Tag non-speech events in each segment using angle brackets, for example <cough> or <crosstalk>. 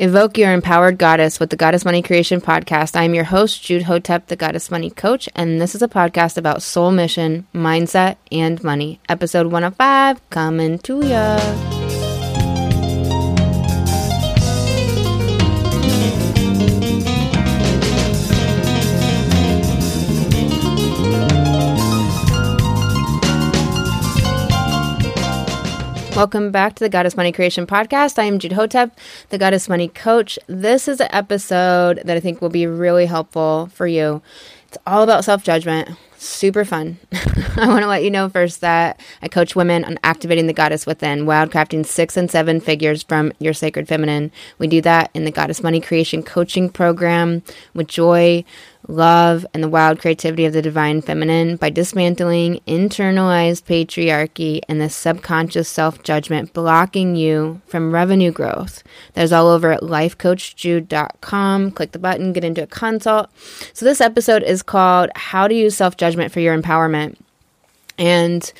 Evoke your empowered goddess with the Goddess Money Creation podcast. I'm your host, Jude Hotep, the Goddess Money Coach, and this is a podcast about soul mission, mindset, and money. Episode 105 coming to ya. Welcome back to the Goddess Money Creation Podcast. I am Jude Hotep, the Goddess Money Coach. This is an episode that I think will be really helpful for you. It's all about self judgment. Super fun. <laughs> I want to let you know first that I coach women on activating the goddess within, wildcrafting six and seven figures from your sacred feminine. We do that in the Goddess Money Creation Coaching Program with joy, love, and the wild creativity of the divine feminine by dismantling internalized patriarchy and the subconscious self judgment blocking you from revenue growth. That is all over at lifecoachjude.com. Click the button, get into a consult. So, this episode is called How to Use Self Judgment for Your Empowerment. And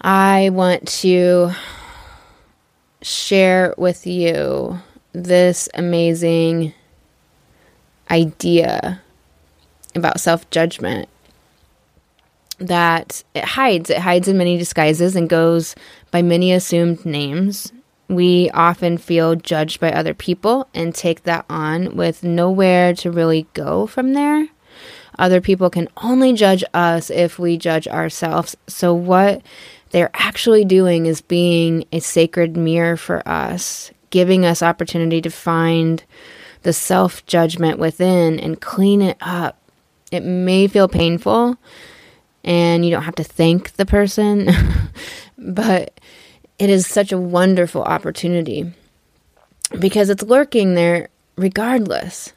I want to share with you this amazing idea about self judgment that it hides. It hides in many disguises and goes by many assumed names. We often feel judged by other people and take that on with nowhere to really go from there. Other people can only judge us if we judge ourselves. So, what they're actually doing is being a sacred mirror for us, giving us opportunity to find the self judgment within and clean it up it may feel painful and you don't have to thank the person, <laughs> but it is such a wonderful opportunity because it's lurking there regardless.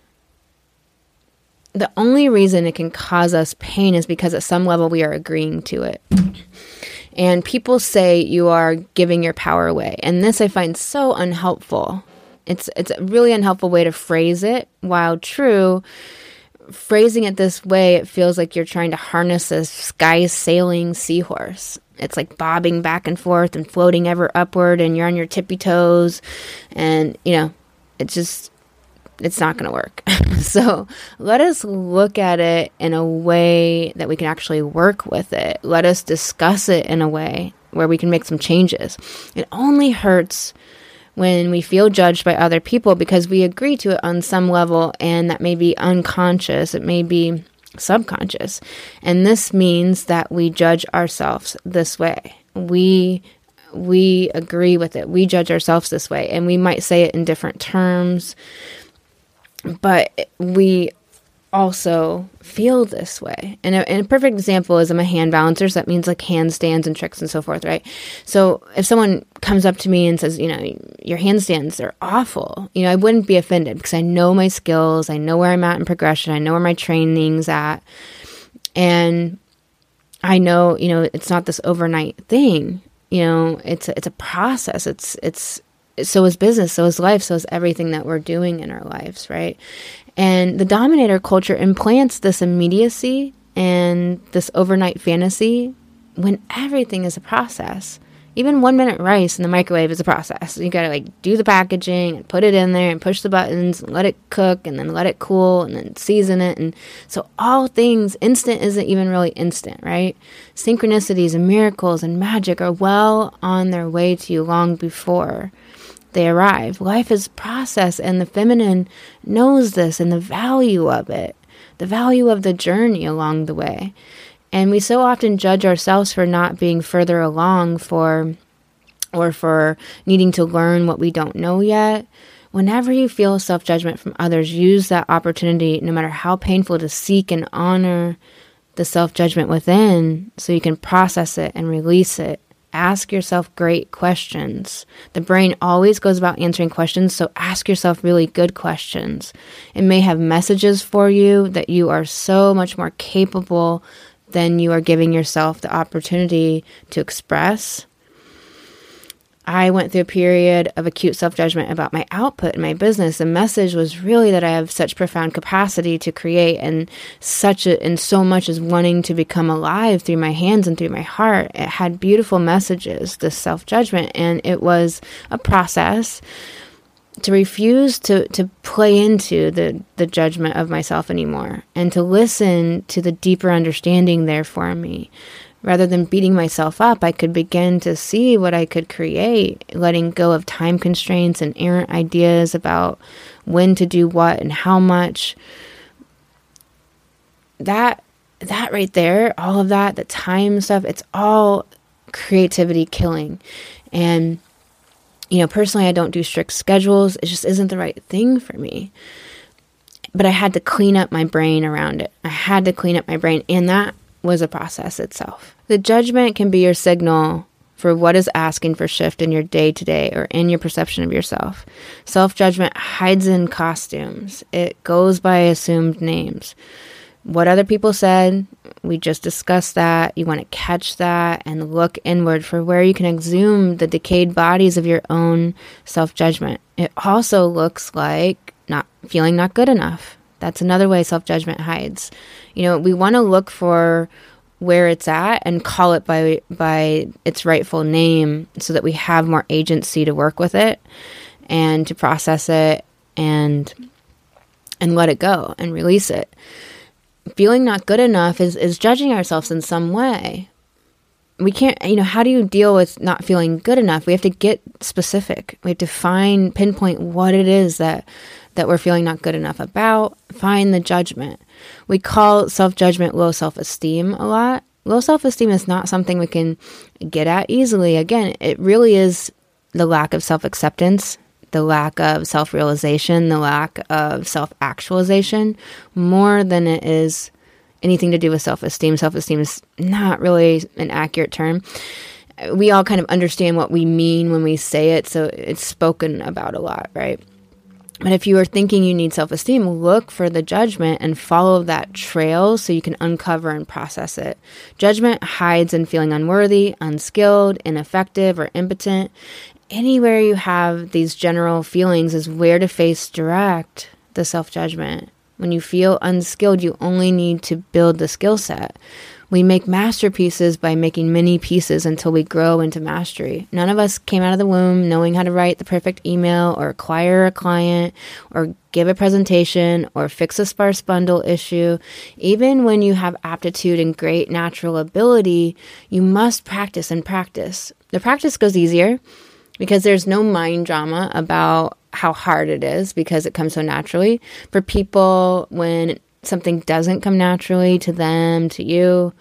The only reason it can cause us pain is because at some level we are agreeing to it. And people say you are giving your power away. And this I find so unhelpful. It's it's a really unhelpful way to phrase it. While true, phrasing it this way, it feels like you're trying to harness a sky sailing seahorse. It's like bobbing back and forth and floating ever upward, and you're on your tippy toes, and you know, it's just it's not going to work. <laughs> so let us look at it in a way that we can actually work with it. Let us discuss it in a way where we can make some changes. It only hurts when we feel judged by other people because we agree to it on some level and that may be unconscious, it may be subconscious. And this means that we judge ourselves this way. We we agree with it. We judge ourselves this way and we might say it in different terms, but we also feel this way. And a, and a, perfect example is I'm a hand balancer, so that means like handstands and tricks and so forth, right? So if someone comes up to me and says, you know, your handstands are awful, you know, I wouldn't be offended because I know my skills, I know where I'm at in progression, I know where my training's at, and I know, you know, it's not this overnight thing. You know, it's a, it's a process. It's it's so is business, so is life, so is everything that we're doing in our lives, right? And the dominator culture implants this immediacy and this overnight fantasy when everything is a process. Even one minute rice in the microwave is a process. You gotta like do the packaging and put it in there and push the buttons and let it cook and then let it cool and then season it. And so all things instant isn't even really instant, right? Synchronicities and miracles and magic are well on their way to you long before they arrive. Life is process, and the feminine knows this and the value of it, the value of the journey along the way. And we so often judge ourselves for not being further along for or for needing to learn what we don't know yet. Whenever you feel self judgment from others, use that opportunity, no matter how painful, to seek and honor the self judgment within so you can process it and release it ask yourself great questions. The brain always goes about answering questions, so ask yourself really good questions. It may have messages for you that you are so much more capable than you are giving yourself the opportunity to express. I went through a period of acute self judgment about my output in my business. The message was really that I have such profound capacity to create and such a, and so much as wanting to become alive through my hands and through my heart. It had beautiful messages, this self judgment, and it was a process to refuse to to play into the the judgment of myself anymore and to listen to the deeper understanding there for me rather than beating myself up i could begin to see what i could create letting go of time constraints and errant ideas about when to do what and how much that that right there all of that the time stuff it's all creativity killing and you know, personally, I don't do strict schedules. It just isn't the right thing for me. But I had to clean up my brain around it. I had to clean up my brain, and that was a process itself. The judgment can be your signal for what is asking for shift in your day to day or in your perception of yourself. Self judgment hides in costumes, it goes by assumed names what other people said. We just discussed that. You want to catch that and look inward for where you can exhume the decayed bodies of your own self judgment. It also looks like not feeling not good enough. That's another way self judgment hides. You know, we want to look for where it's at and call it by by its rightful name so that we have more agency to work with it and to process it and and let it go and release it feeling not good enough is, is judging ourselves in some way. We can't, you know, how do you deal with not feeling good enough? We have to get specific. We have to find, pinpoint what it is that that we're feeling not good enough about. Find the judgment. We call self judgment low self esteem a lot. Low self esteem is not something we can get at easily. Again, it really is the lack of self acceptance the lack of self realization, the lack of self actualization, more than it is anything to do with self esteem. Self esteem is not really an accurate term. We all kind of understand what we mean when we say it, so it's spoken about a lot, right? But if you are thinking you need self esteem, look for the judgment and follow that trail so you can uncover and process it. Judgment hides in feeling unworthy, unskilled, ineffective, or impotent anywhere you have these general feelings is where to face direct the self judgment. When you feel unskilled, you only need to build the skill set. We make masterpieces by making many pieces until we grow into mastery. None of us came out of the womb knowing how to write the perfect email or acquire a client or give a presentation or fix a sparse bundle issue. Even when you have aptitude and great natural ability, you must practice and practice. The practice goes easier because there's no mind drama about how hard it is because it comes so naturally. For people, when something doesn't come naturally to them, to you,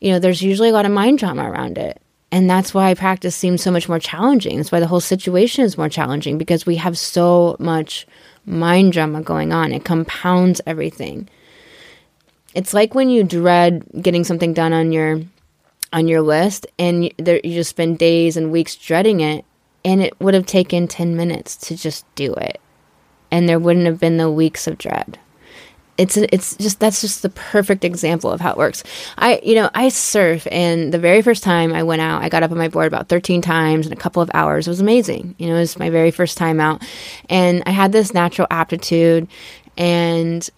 you know, there's usually a lot of mind drama around it. And that's why practice seems so much more challenging. That's why the whole situation is more challenging because we have so much mind drama going on. It compounds everything. It's like when you dread getting something done on your on your list and you, there, you just spend days and weeks dreading it and it would have taken 10 minutes to just do it and there wouldn't have been the weeks of dread it's it's just that's just the perfect example of how it works. I you know I surf and the very first time I went out, I got up on my board about 13 times in a couple of hours. It was amazing. You know, it was my very first time out, and I had this natural aptitude, and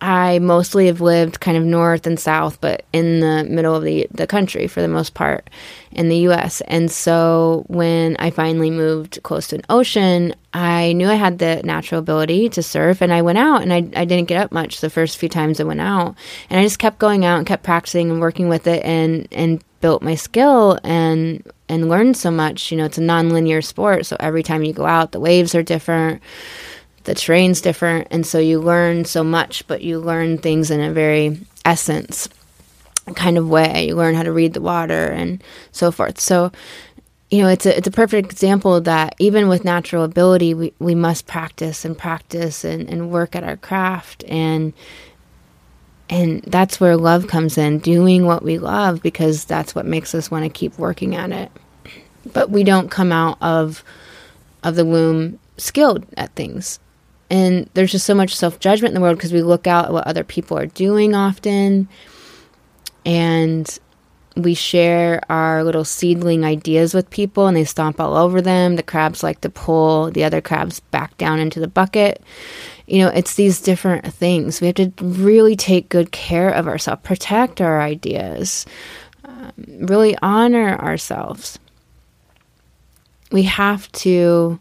I mostly have lived kind of north and south, but in the middle of the, the country for the most part in the US. And so when I finally moved close to an ocean, I knew I had the natural ability to surf and I went out and I, I didn't get up much the first few times I went out. And I just kept going out and kept practicing and working with it and, and built my skill and and learned so much. You know, it's a nonlinear sport, so every time you go out, the waves are different the terrain's different and so you learn so much but you learn things in a very essence kind of way. You learn how to read the water and so forth. So you know it's a it's a perfect example that. Even with natural ability we, we must practice and practice and, and work at our craft and and that's where love comes in doing what we love because that's what makes us want to keep working at it. But we don't come out of of the womb skilled at things and there's just so much self judgment in the world because we look out at what other people are doing often. And we share our little seedling ideas with people and they stomp all over them. The crabs like to pull the other crabs back down into the bucket. You know, it's these different things. We have to really take good care of ourselves, protect our ideas, um, really honor ourselves. We have to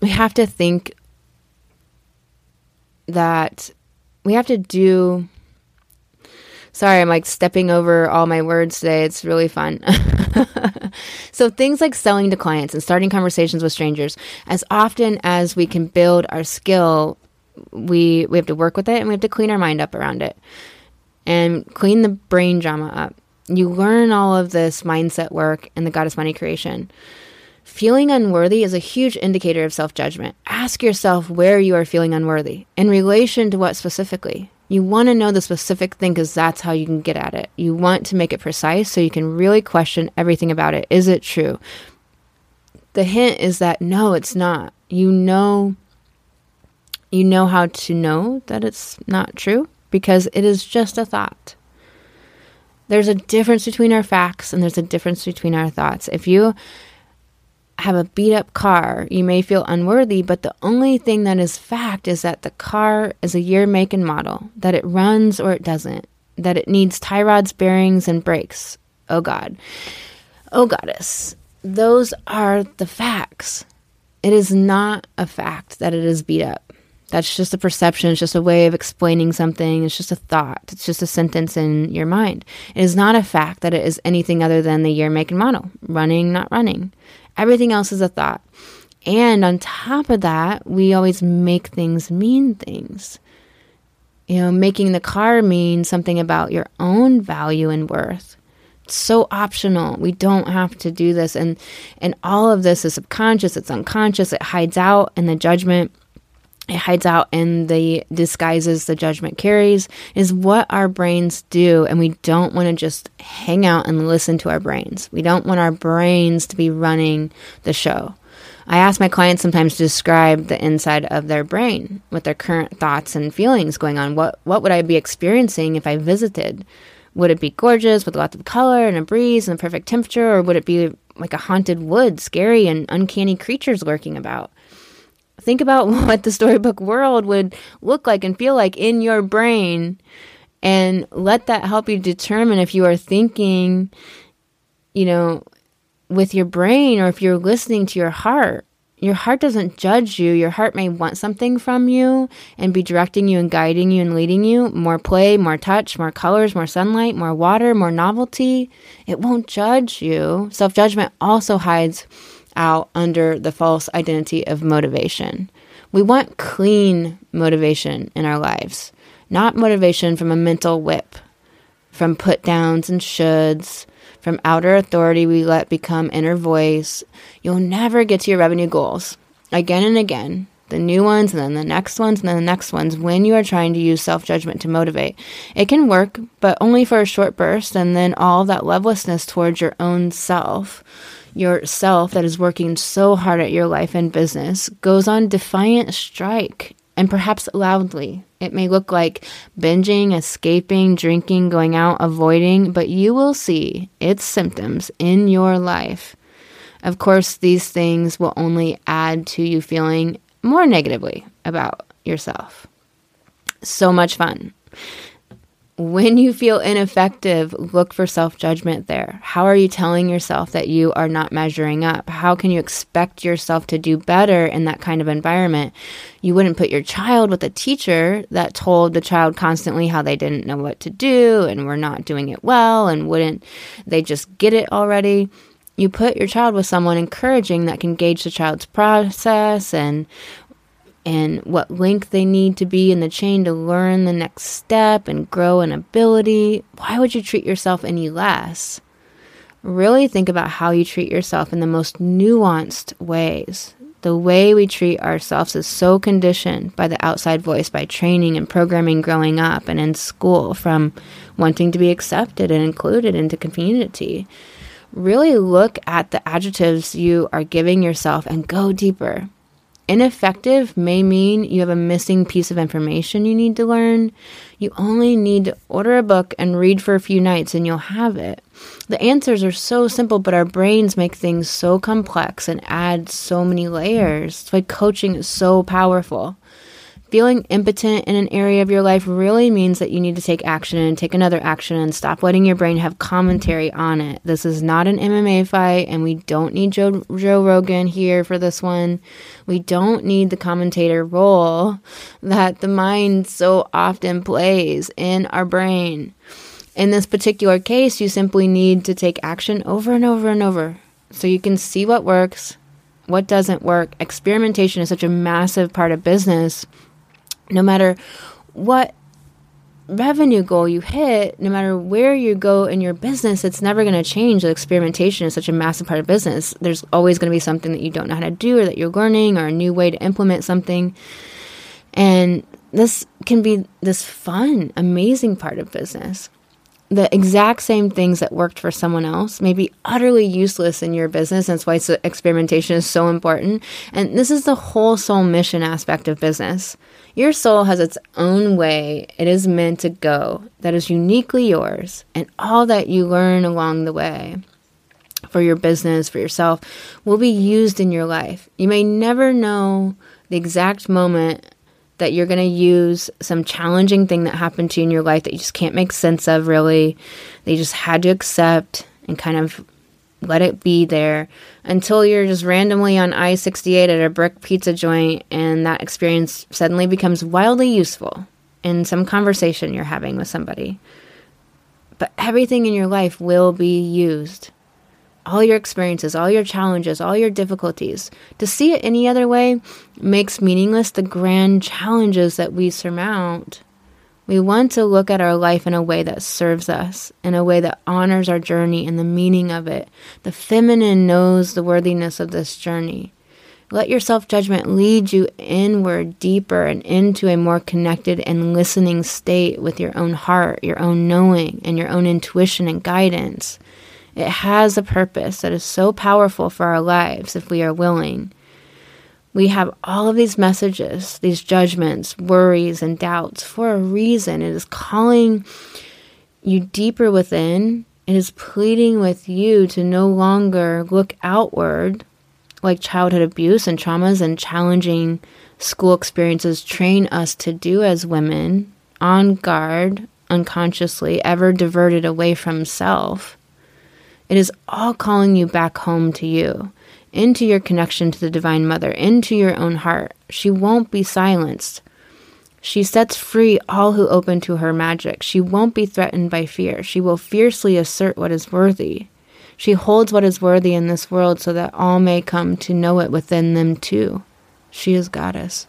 we have to think that we have to do Sorry, I'm like stepping over all my words today. It's really fun. <laughs> so, things like selling to clients and starting conversations with strangers, as often as we can build our skill, we, we have to work with it and we have to clean our mind up around it and clean the brain drama up. You learn all of this mindset work in the Goddess Money creation. Feeling unworthy is a huge indicator of self judgment. Ask yourself where you are feeling unworthy in relation to what specifically. You want to know the specific thing because that's how you can get at it. You want to make it precise so you can really question everything about it. Is it true? The hint is that no, it's not. You know you know how to know that it's not true because it is just a thought. There's a difference between our facts and there's a difference between our thoughts. If you have a beat up car, you may feel unworthy, but the only thing that is fact is that the car is a year, make, and model, that it runs or it doesn't, that it needs tie rods, bearings, and brakes. Oh God. Oh Goddess. Those are the facts. It is not a fact that it is beat up. That's just a perception. It's just a way of explaining something. It's just a thought. It's just a sentence in your mind. It is not a fact that it is anything other than the year, make, and model. Running, not running. Everything else is a thought. And on top of that, we always make things mean things. You know, making the car mean something about your own value and worth. It's so optional. We don't have to do this. And and all of this is subconscious, it's unconscious, it hides out in the judgment it hides out in the disguises the judgment carries is what our brains do and we don't want to just hang out and listen to our brains. We don't want our brains to be running the show. I ask my clients sometimes to describe the inside of their brain with their current thoughts and feelings going on. What what would i be experiencing if i visited? Would it be gorgeous with lots of color and a breeze and a perfect temperature or would it be like a haunted wood scary and uncanny creatures lurking about Think about <laughs> what the storybook world would look like and feel like in your brain and let that help you determine if you are thinking, you know, with your brain or if you're listening to your heart. Your heart doesn't judge you. Your heart may want something from you and be directing you and guiding you and leading you. More play, more touch, more colors, more sunlight, more water, more novelty. It won't judge you. Self judgment also hides out under the false identity of motivation. We want clean motivation in our lives, not motivation from a mental whip, from put downs and shoulds, from outer authority we let become inner voice. You'll never get to your revenue goals again and again, the new ones and then the next ones and then the next ones when you are trying to use self judgment to motivate. It can work, but only for a short burst, and then all that lovelessness towards your own self yourself that is working so hard at your life and business goes on defiant strike and perhaps loudly. It may look like binging, escaping, drinking, going out, avoiding, but you will see its symptoms in your life. Of course, these things will only add to you feeling more negatively about yourself. So much fun. When you feel ineffective, look for self judgment there. How are you telling yourself that you are not measuring up? How can you expect yourself to do better in that kind of environment? You wouldn't put your child with a teacher that told the child constantly how they didn't know what to do and were not doing it well and wouldn't they just get it already? You put your child with someone encouraging that can gauge the child's process and and what link they need to be in the chain to learn the next step and grow an ability, why would you treat yourself any less? Really think about how you treat yourself in the most nuanced ways. The way we treat ourselves is so conditioned by the outside voice, by training and programming growing up and in school, from wanting to be accepted and included into community. Really look at the adjectives you are giving yourself and go deeper. Ineffective may mean you have a missing piece of information you need to learn. You only need to order a book and read for a few nights and you'll have it. The answers are so simple, but our brains make things so complex and add so many layers. It's why coaching is so powerful. Feeling impotent in an area of your life really means that you need to take action and take another action and stop letting your brain have commentary on it. This is not an MMA fight, and we don't need Joe, Joe Rogan here for this one. We don't need the commentator role that the mind so often plays in our brain. In this particular case, you simply need to take action over and over and over so you can see what works, what doesn't work. Experimentation is such a massive part of business no matter what revenue goal you hit, no matter where you go in your business, it's never going to change. The experimentation is such a massive part of business. There's always going to be something that you don't know how to do or that you're learning or a new way to implement something. And this can be this fun, amazing part of business. The exact same things that worked for someone else may be utterly useless in your business. That's why experimentation is so important. And this is the whole soul mission aspect of business your soul has its own way it is meant to go that is uniquely yours, and all that you learn along the way for your business, for yourself, will be used in your life. You may never know the exact moment that you're going to use some challenging thing that happened to you in your life that you just can't make sense of, really, that you just had to accept and kind of let it be there until you're just randomly on I 68 at a brick pizza joint and that experience suddenly becomes wildly useful in some conversation you're having with somebody. But everything in your life will be used. All your experiences, all your challenges, all your difficulties. To see it any other way makes meaningless the grand challenges that we surmount we want to look at our life in a way that serves us, in a way that honors our journey and the meaning of it. The feminine knows the worthiness of this journey. Let your self judgment lead you inward, deeper, and into a more connected and listening state with your own heart, your own knowing, and your own intuition and guidance. It has a purpose that is so powerful for our lives if we are willing. We have all of these messages, these judgments, worries, and doubts for a reason. It is calling you deeper within. It is pleading with you to no longer look outward like childhood abuse and traumas and challenging school experiences train us to do as women, on guard, unconsciously, ever diverted away from self. It is all calling you back home to you into your connection to the Divine Mother, into your own heart. She won't be silenced. She sets free all who open to her magic. She won't be threatened by fear. She will fiercely assert what is worthy. She holds what is worthy in this world so that all may come to know it within them too. She is Goddess.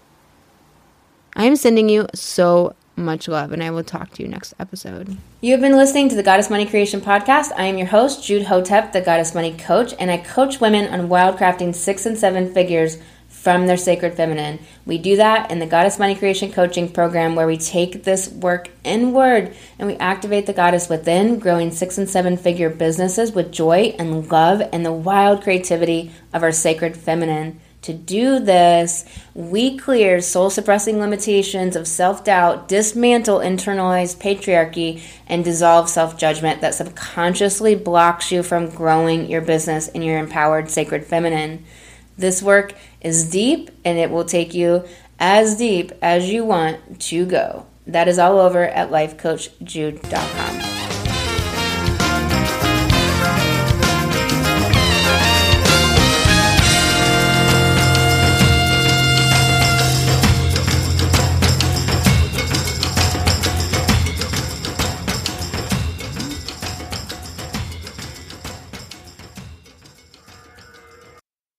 I am sending you so much love, and I will talk to you next episode. You have been listening to the Goddess Money Creation Podcast. I am your host, Jude Hotep, the Goddess Money Coach, and I coach women on wildcrafting six and seven figures from their sacred feminine. We do that in the Goddess Money Creation Coaching Program, where we take this work inward and we activate the goddess within, growing six and seven figure businesses with joy and love and the wild creativity of our sacred feminine. To do this, we clear soul suppressing limitations of self doubt, dismantle internalized patriarchy, and dissolve self judgment that subconsciously blocks you from growing your business in your empowered sacred feminine. This work is deep and it will take you as deep as you want to go. That is all over at lifecoachjude.com.